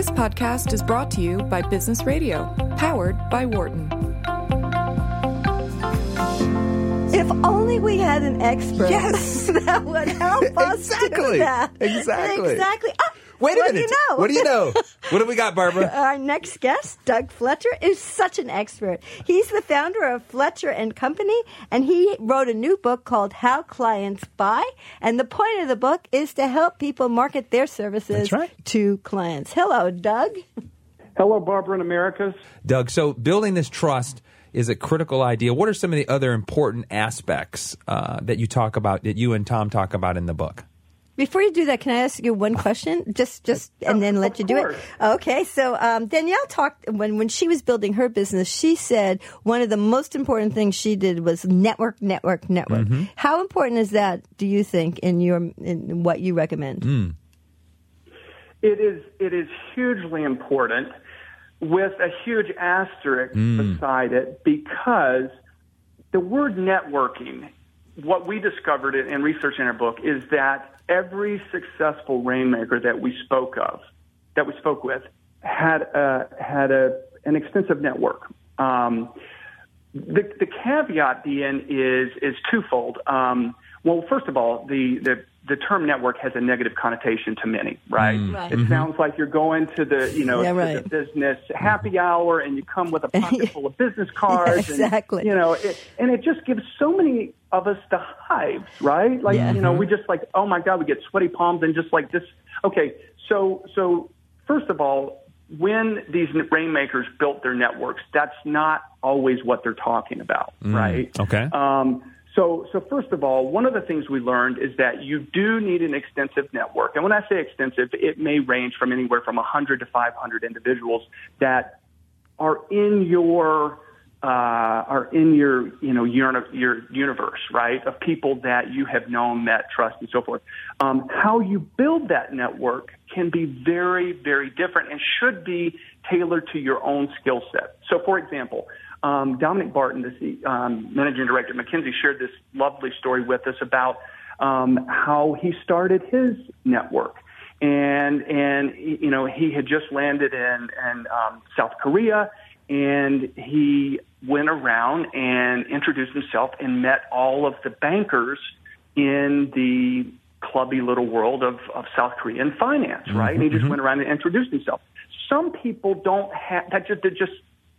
This podcast is brought to you by Business Radio, powered by Wharton. If only we had an expert Yes. that would help us Exactly. do that. Exactly. Exactly. Wait a what minute. Do you know? What do you know? what do we got, Barbara? Our next guest, Doug Fletcher, is such an expert. He's the founder of Fletcher and Company, and he wrote a new book called How Clients Buy. And the point of the book is to help people market their services right. to clients. Hello, Doug. Hello, Barbara and Americus. Doug, so building this trust is a critical idea. What are some of the other important aspects uh, that you talk about, that you and Tom talk about in the book? Before you do that, can I ask you one question? Just, just, and then let you do it. Okay. So um, Danielle talked when when she was building her business. She said one of the most important things she did was network, network, network. How important is that? Do you think in your in what you recommend? It is it is hugely important with a huge asterisk beside it because the word networking, what we discovered in in research in our book is that every successful rainmaker that we spoke of, that we spoke with, had a, had a an extensive network. Um, the, the caveat, Ian, is is twofold. Um, well, first of all, the, the the term network has a negative connotation to many, right? Mm. Right. It mm-hmm. sounds like you're going to the you know Yeah, to right. the business happy hour, and you come with a pocket full of business cards, exactly. And, you know, it, and it just gives so many of us the hives, right? Like Yeah. you know, we mm-hmm. just like, oh my god, we get sweaty palms, and just like this. Okay, so so first of all, when these rainmakers built their networks, that's not always what they're talking about, mm. right? okay. Um, so, so first of all, one of the things we learned is that you do need an extensive network. And when I say extensive, it may range from anywhere from 100 to 500 individuals that are in your uh, are in your you know uni- your universe, right? Of people that you have known, met, trust, and so forth. Um, how you build that network can be very, very different and should be tailored to your own skill set. So, for example, um, Dominic Barton, the um, managing director at McKinsey, shared this lovely story with us about um, how he started his network and and you know he had just landed in in um, South Korea, and he went around and introduced himself and met all of the bankers in the clubby little world of, of South Korean finance, right? And he just went around and introduced himself. Some people don't have that just that just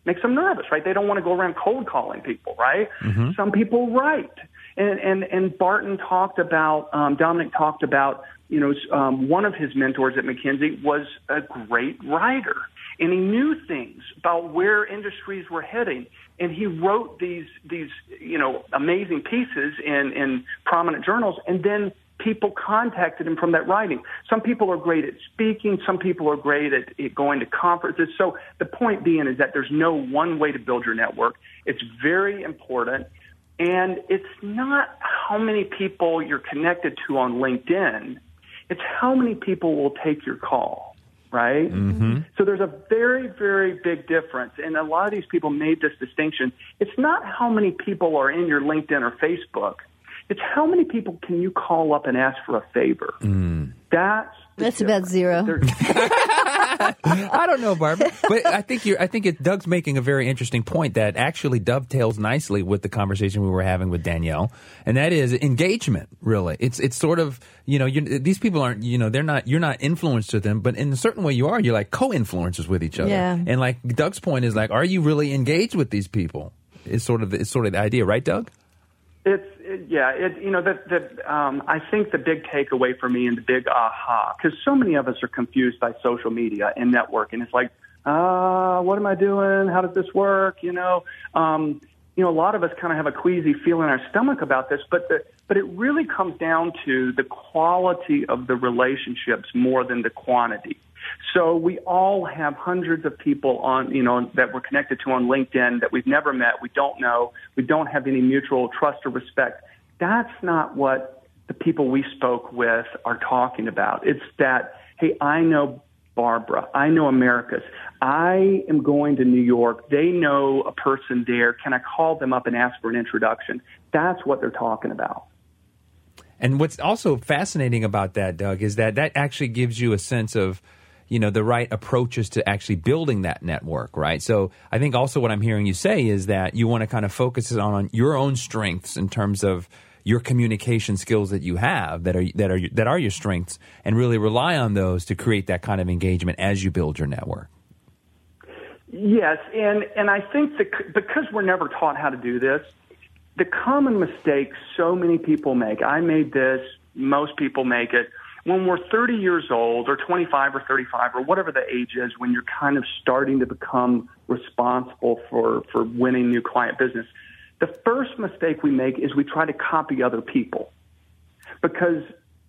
makes them nervous, right? They don't want to go around cold calling people, right? Some people write. And, and, and Barton talked about, um, Dominic talked about, you know, um, one of his mentors at McKinsey was a great writer. And he knew things about where industries were heading. And he wrote these, these you know, amazing pieces in, in prominent journals. And then people contacted him from that writing. Some people are great at speaking. Some people are great at, at going to conferences. So the point being is that there's no one way to build your network. It's very important. And it's not how many people you're connected to on LinkedIn. It's how many people will take your call, right? Mm-hmm. So there's a very, very big difference. And a lot of these people made this distinction. It's not how many people are in your LinkedIn or Facebook. It's how many people can you call up and ask for a favor. That's the That's about zero. I don't know, Barbara, but I think you're. I think it, Doug's making a very interesting point that actually dovetails nicely with the conversation we were having with Danielle, and that is engagement. Really, it's it's sort of you know you, these people aren't you know they're not you're not influenced to them, but in a certain way you are. You're like co-influencers with each other. Yeah. And like Doug's point is like, are you really engaged with these people? Is sort of the, it's sort of the idea, right, Doug? It's yeah, it you know that that um, I think the big takeaway for me and the big aha because so many of us are confused by social media and networking. It's like, uh, what am I doing? How does this work? You know, um, you know, a lot of us kind of have a queasy feeling in our stomach about this, but the but it really comes down to the quality of the relationships more than the quantity. So we all have hundreds of people on, you know, that we're connected to on LinkedIn that we've never met, we don't know, we don't have any mutual trust or respect. That's not what the people we spoke with are talking about. It's that, hey, I know Barbara. I know Americus. I am going to New York. They know a person there. Can I call them up and ask for an introduction? That's what they're talking about. And what's also fascinating about that, Doug, is that that actually gives you a sense of, you know the right approaches to actually building that network right? So i think also what i'm hearing you say is that you want to kind of focus on, on your own strengths in terms of your communication skills that you have that are that are that are your strengths and really rely on those to create that kind of engagement as you build your network. Yes and and i think that because we're never taught how to do this the common mistake so many people make i made this most people make it when we're 30 years old or 25 or 35 or whatever the age is when you're kind of starting to become responsible for, for winning new client business, the first mistake we make is we try to copy other people because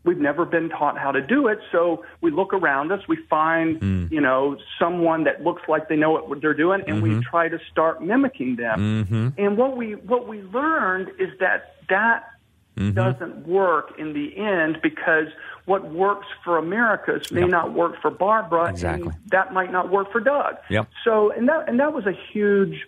we've never been taught how to do it. So we look around us, we find, mm. you know, someone that looks like they know what they're doing and mm-hmm. we try to start mimicking them. Mm-hmm. And what we, what we learned is that that mm-hmm. doesn't work in the end because what works for Americus may yep. not work for Barbara, exactly. and that might not work for Doug. Yep. So, and that and that was a huge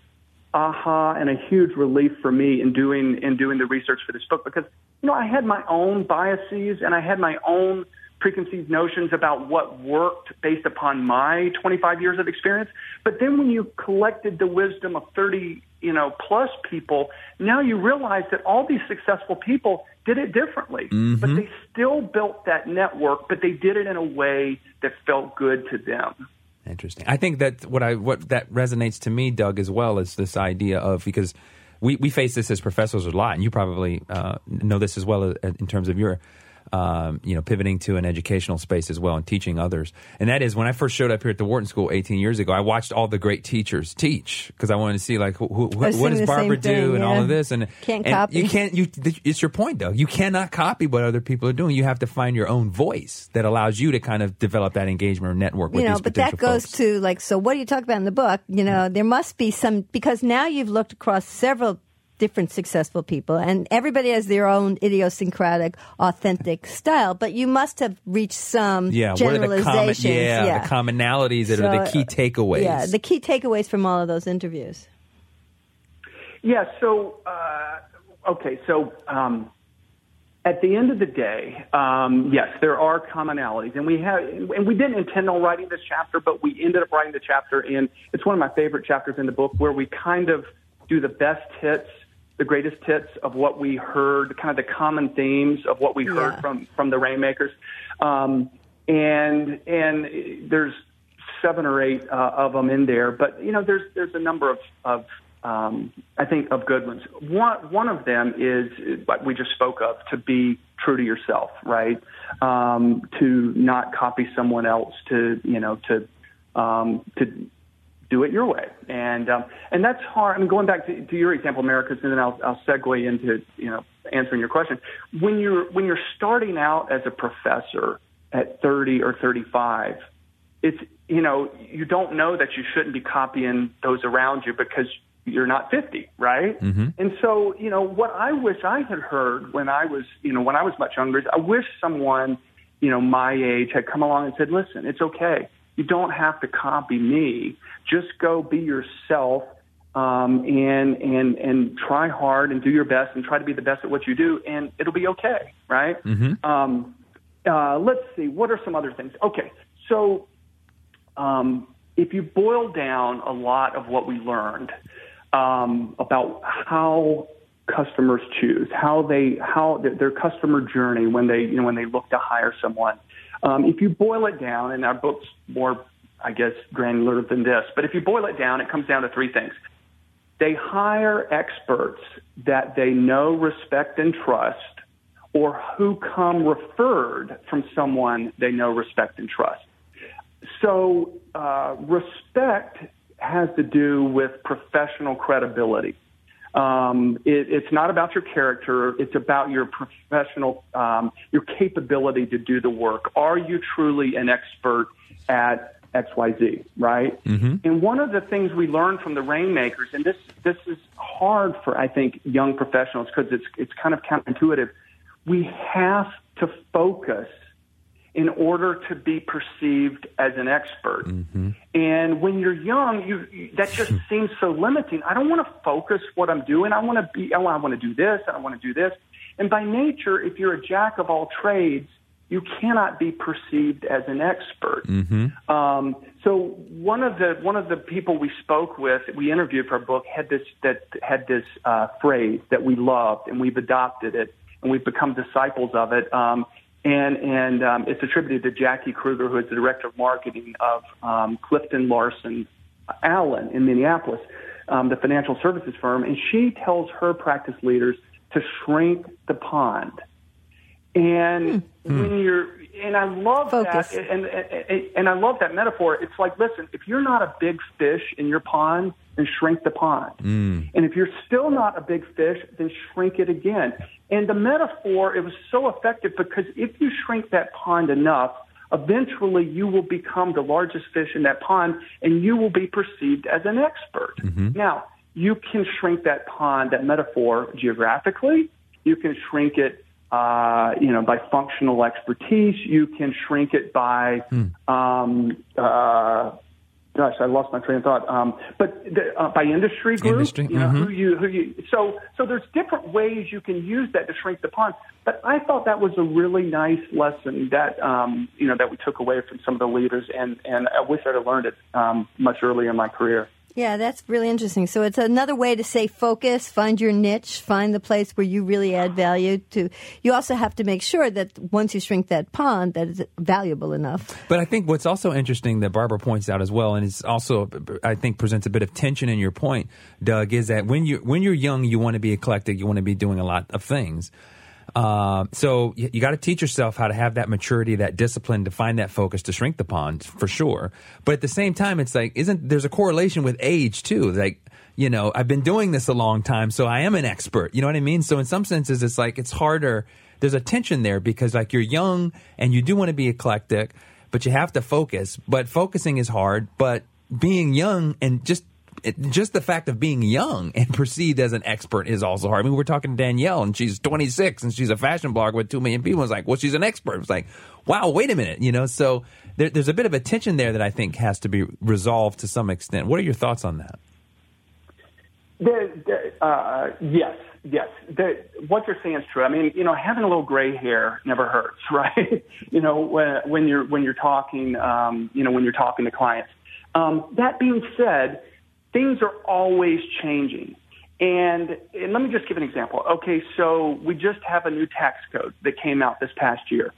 aha and a huge relief for me in doing in doing the research for this book because you know I had my own biases and I had my own preconceived notions about what worked based upon my 25 years of experience. But then when you collected the wisdom of 30, you know, plus people, now you realize that all these successful people did it differently, mm-hmm. but they still built that network, but they did it in a way that felt good to them. Interesting. I think that what I what that resonates to me, Doug, as well is this idea of because we, we face this as professors a lot, and you probably uh, know this as well uh, in terms of your um, you know, pivoting to an educational space as well and teaching others. And that is when I first showed up here at the Wharton School 18 years ago, I watched all the great teachers teach because I wanted to see like who, who, what does Barbara do thing, and yeah. all of this. And can't and copy. You can't. You. It's your point though. You cannot copy what other people are doing. You have to find your own voice that allows you to kind of develop that engagement or network with you know, but that goes folks. to like, so what do you talk about in the book? You know, there must be some because now you've looked across several different successful people, and everybody has their own idiosyncratic, authentic style. But you must have reached some yeah, generalizations. What are the common, yeah, yeah, the commonalities that so, are the key takeaways. Yeah, the key takeaways from all of those interviews. Yeah. So, uh, okay. So. Um, at the end of the day, um, yes, there are commonalities, and we have, and we didn't intend on writing this chapter, but we ended up writing the chapter, and it's one of my favorite chapters in the book where we kind of do the best hits the greatest hits of what we heard, kind of the common themes of what we heard from from the Rainmakers, um, and and there's seven or eight uh, of them in there, but you know there's there's a number of of um, I think of good ones. One one of them is what we just spoke of to be true to yourself, right? Um, to not copy someone else, to you know to um, to do it your way. And um, and that's hard. I mean, going back to, to your example, Americus, and then I'll, I'll segue into you know answering your question. When you're when you're starting out as a professor at 30 or 35, it's you know you don't know that you shouldn't be copying those around you because you're not 50, right? Mm-hmm. And so you know what I wish I had heard when I was you know when I was much younger is I wish someone you know my age had come along and said, listen, it's okay. You don't have to copy me just go be yourself um, and and and try hard and do your best and try to be the best at what you do, and it'll be okay, right? Mm-hmm. Um, uh, let's see, what are some other things? Okay, so um, if you boil down a lot of what we learned um, about how customers choose, how they how their, their customer journey when they you know when they look to hire someone, um, if you boil it down, and our book's more I guess, granular than this. But if you boil it down, it comes down to three things. They hire experts that they know, respect, and trust, or who come referred from someone they know, respect, and trust. So, uh, respect has to do with professional credibility. Um, it, it's not about your character. It's about your professional, um, your capability to do the work. Are you truly an expert at XYZ, right? Mm-hmm. And one of the things we learned from the rainmakers, and this this is hard for I think young professionals because it's it's kind of counterintuitive. We have to focus in order to be perceived as an expert. Mm-hmm. And when you're young, you, that just seems so limiting. I don't want to focus what I'm doing. I want to be. I want to do this. I want to do this. And by nature, if you're a jack of all trades, you cannot be perceived as an expert. Mm-hmm. Um, so one of the one of the people we spoke with, we interviewed for our book, had this that had this uh, phrase that we loved, and we've adopted it, and we've become disciples of it. Um, and and um, it's attributed to Jackie Kruger, who is the director of marketing of um, Clifton Larson Allen in Minneapolis, um, the financial services firm, and she tells her practice leaders to shrink the pond. And Hmm. when you're, and I love Focus. that, and, and and I love that metaphor. It's like, listen, if you're not a big fish in your pond, then shrink the pond. Mm. And if you're still not a big fish, then shrink it again. And the metaphor, it was so effective because if you shrink that pond enough, eventually you will become the largest fish in that pond and you will be perceived as an expert. Mm-hmm. Now, you can shrink that pond, that metaphor, geographically. You can shrink it, uh, you know, by functional expertise. You can shrink it by, um, uh, gosh, I lost my train of thought. Um, but the, uh, by industry group, Industry, you know, mhm. who you, who you. So, so there's different ways you can use that to shrink the pond. But I thought that was a really nice lesson that um, you know that we took away from some of the leaders, and and I wish I'd have learned it um, much earlier in my career. Yeah, that's really interesting. So it's another way to say focus, find your niche, find the place where you really add value to. You also have to make sure that once you shrink that pond, that it's valuable enough. But I think what's also interesting that Barbara points out as well, and it's also I think presents a bit of tension in your point, Doug, is that when you when you're young, you want to be eclectic, you want to be doing a lot of things. Uh, so you, you got to teach yourself how to have that maturity, that discipline to find that focus to shrink the pond for sure. But at the same time, it's like isn't there's a correlation with age too? Like you know, I've been doing this a long time, so I am an expert. You know what I mean? So in some senses, it's like it's harder. There's a tension there because like you're young and you do want to be eclectic, but you have to focus. But focusing is hard. But being young and just it, just the fact of being young and perceived as an expert is also hard. I mean, we're talking to Danielle, and she's 26, and she's a fashion blogger with two million people. It's like, well, she's an expert. It's like, wow, wait a minute, you know. So there, there's a bit of a tension there that I think has to be resolved to some extent. What are your thoughts on that? The, the, uh, yes, yes. The, what you're saying is true. I mean, you know, having a little gray hair never hurts, right? you know, when, when you're when you're talking, um, you know, when you're talking to clients. Um, that being said, things are always changing. And, and let me just give an example. Okay, so we just have a new tax code that came out this past year.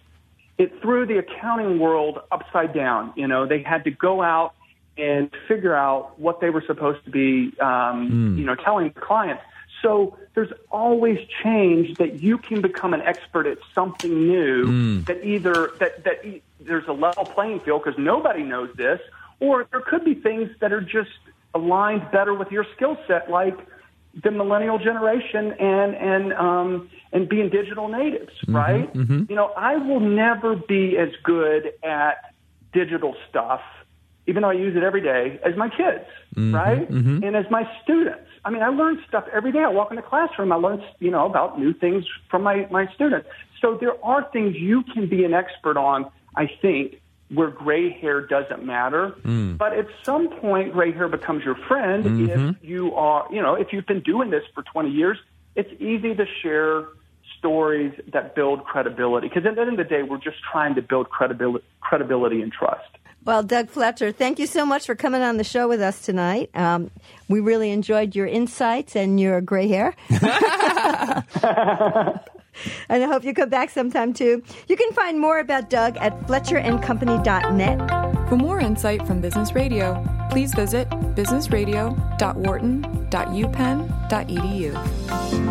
It threw the accounting world upside down. You know, they had to go out and figure out what they were supposed to be, um, you know, telling clients. So there's always change that you can become an expert at something new that either that that e- there's a level playing field because nobody knows this, or there could be things that are just aligned better with your skill set, like the millennial generation and and um, and being digital natives, mm-hmm, right? Mm-hmm. You know, I will never be as good at digital stuff, even though I use it every day, as my kids, mm-hmm, right? And as my students. I mean, I learn stuff every day. I walk in the classroom, I learn, you know, about new things from my, my students. So there are things you can be an expert on, I think, where gray hair doesn't matter. But at some point, gray hair becomes your friend if you are, you know, if you've been doing this for 20 years. It's easy to share stories that build credibility because at the end of the day, we're just trying to build credibility, credibility and trust. Well, Doug Fletcher, thank you so much for coming on the show with us tonight. Um, we really enjoyed your insights and your gray hair. and I hope you come back sometime too. You can find more about Doug at FletcherandCompany.net. For more insight from Business Radio, please visit businessradio.wharton.upenn.edu.